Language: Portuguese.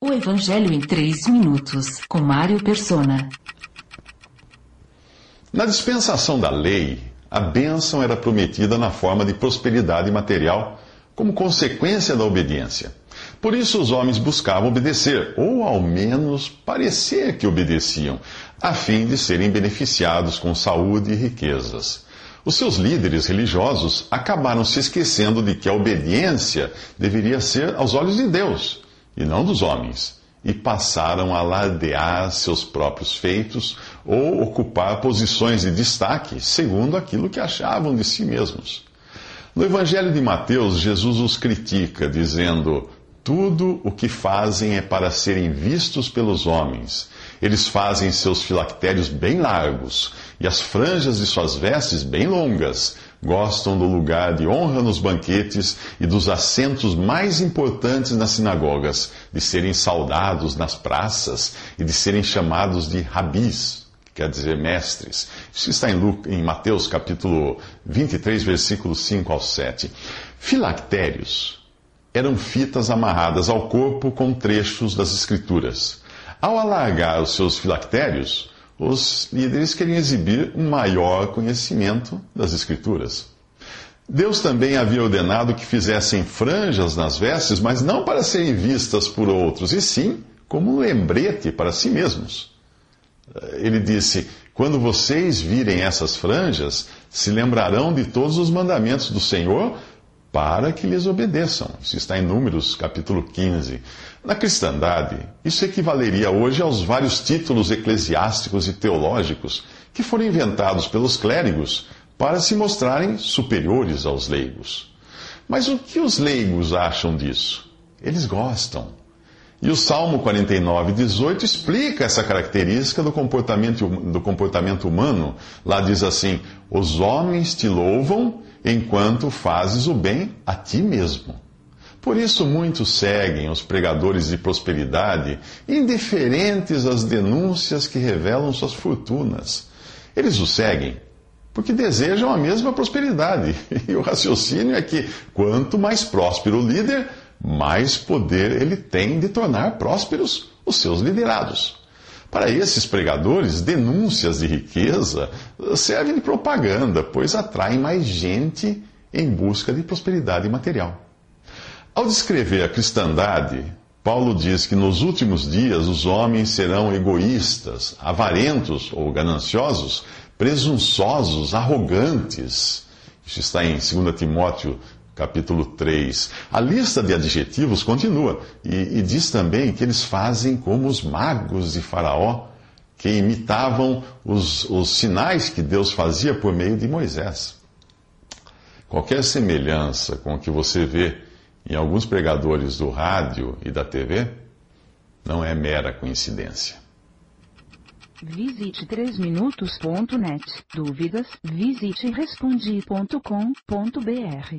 O Evangelho em 3 minutos, com Mário Persona. Na dispensação da lei, a bênção era prometida na forma de prosperidade material, como consequência da obediência. Por isso os homens buscavam obedecer, ou ao menos parecer que obedeciam, a fim de serem beneficiados com saúde e riquezas. Os seus líderes religiosos acabaram se esquecendo de que a obediência deveria ser aos olhos de Deus e não dos homens, e passaram a alardear seus próprios feitos ou ocupar posições de destaque segundo aquilo que achavam de si mesmos. No Evangelho de Mateus, Jesus os critica, dizendo: Tudo o que fazem é para serem vistos pelos homens. Eles fazem seus filactérios bem largos e as franjas de suas vestes bem longas gostam do lugar de honra nos banquetes e dos assentos mais importantes nas sinagogas, de serem saudados nas praças e de serem chamados de rabis, que quer dizer mestres. Isso está em, Lucas, em Mateus capítulo 23, versículos 5 ao 7. Filactérios eram fitas amarradas ao corpo com trechos das Escrituras. Ao alargar os seus filactérios, os líderes queriam exibir um maior conhecimento das Escrituras. Deus também havia ordenado que fizessem franjas nas vestes, mas não para serem vistas por outros, e sim como um lembrete para si mesmos. Ele disse: Quando vocês virem essas franjas, se lembrarão de todos os mandamentos do Senhor para que lhes obedeçam. Isso está em Números capítulo 15. Na cristandade, isso equivaleria hoje aos vários títulos eclesiásticos e teológicos que foram inventados pelos clérigos para se mostrarem superiores aos leigos. Mas o que os leigos acham disso? Eles gostam. E o Salmo 49, 18 explica essa característica do comportamento, do comportamento humano. Lá diz assim: Os homens te louvam enquanto fazes o bem a ti mesmo. Por isso, muitos seguem os pregadores de prosperidade, indiferentes às denúncias que revelam suas fortunas. Eles o seguem porque desejam a mesma prosperidade. E o raciocínio é que quanto mais próspero o líder, mais poder ele tem de tornar prósperos os seus liderados. Para esses pregadores, denúncias de riqueza servem de propaganda, pois atraem mais gente em busca de prosperidade material. Ao descrever a cristandade, Paulo diz que nos últimos dias os homens serão egoístas, avarentos ou gananciosos, presunçosos, arrogantes. Isso está em 2 Timóteo capítulo 3. A lista de adjetivos continua e, e, diz também que eles fazem como os magos de Faraó, que imitavam os, os sinais que Deus fazia por meio de Moisés. Qualquer semelhança com o que você vê em alguns pregadores do rádio e da TV não é mera coincidência. Visite 3minutos.net. Dúvidas? Visite respondi.com.br.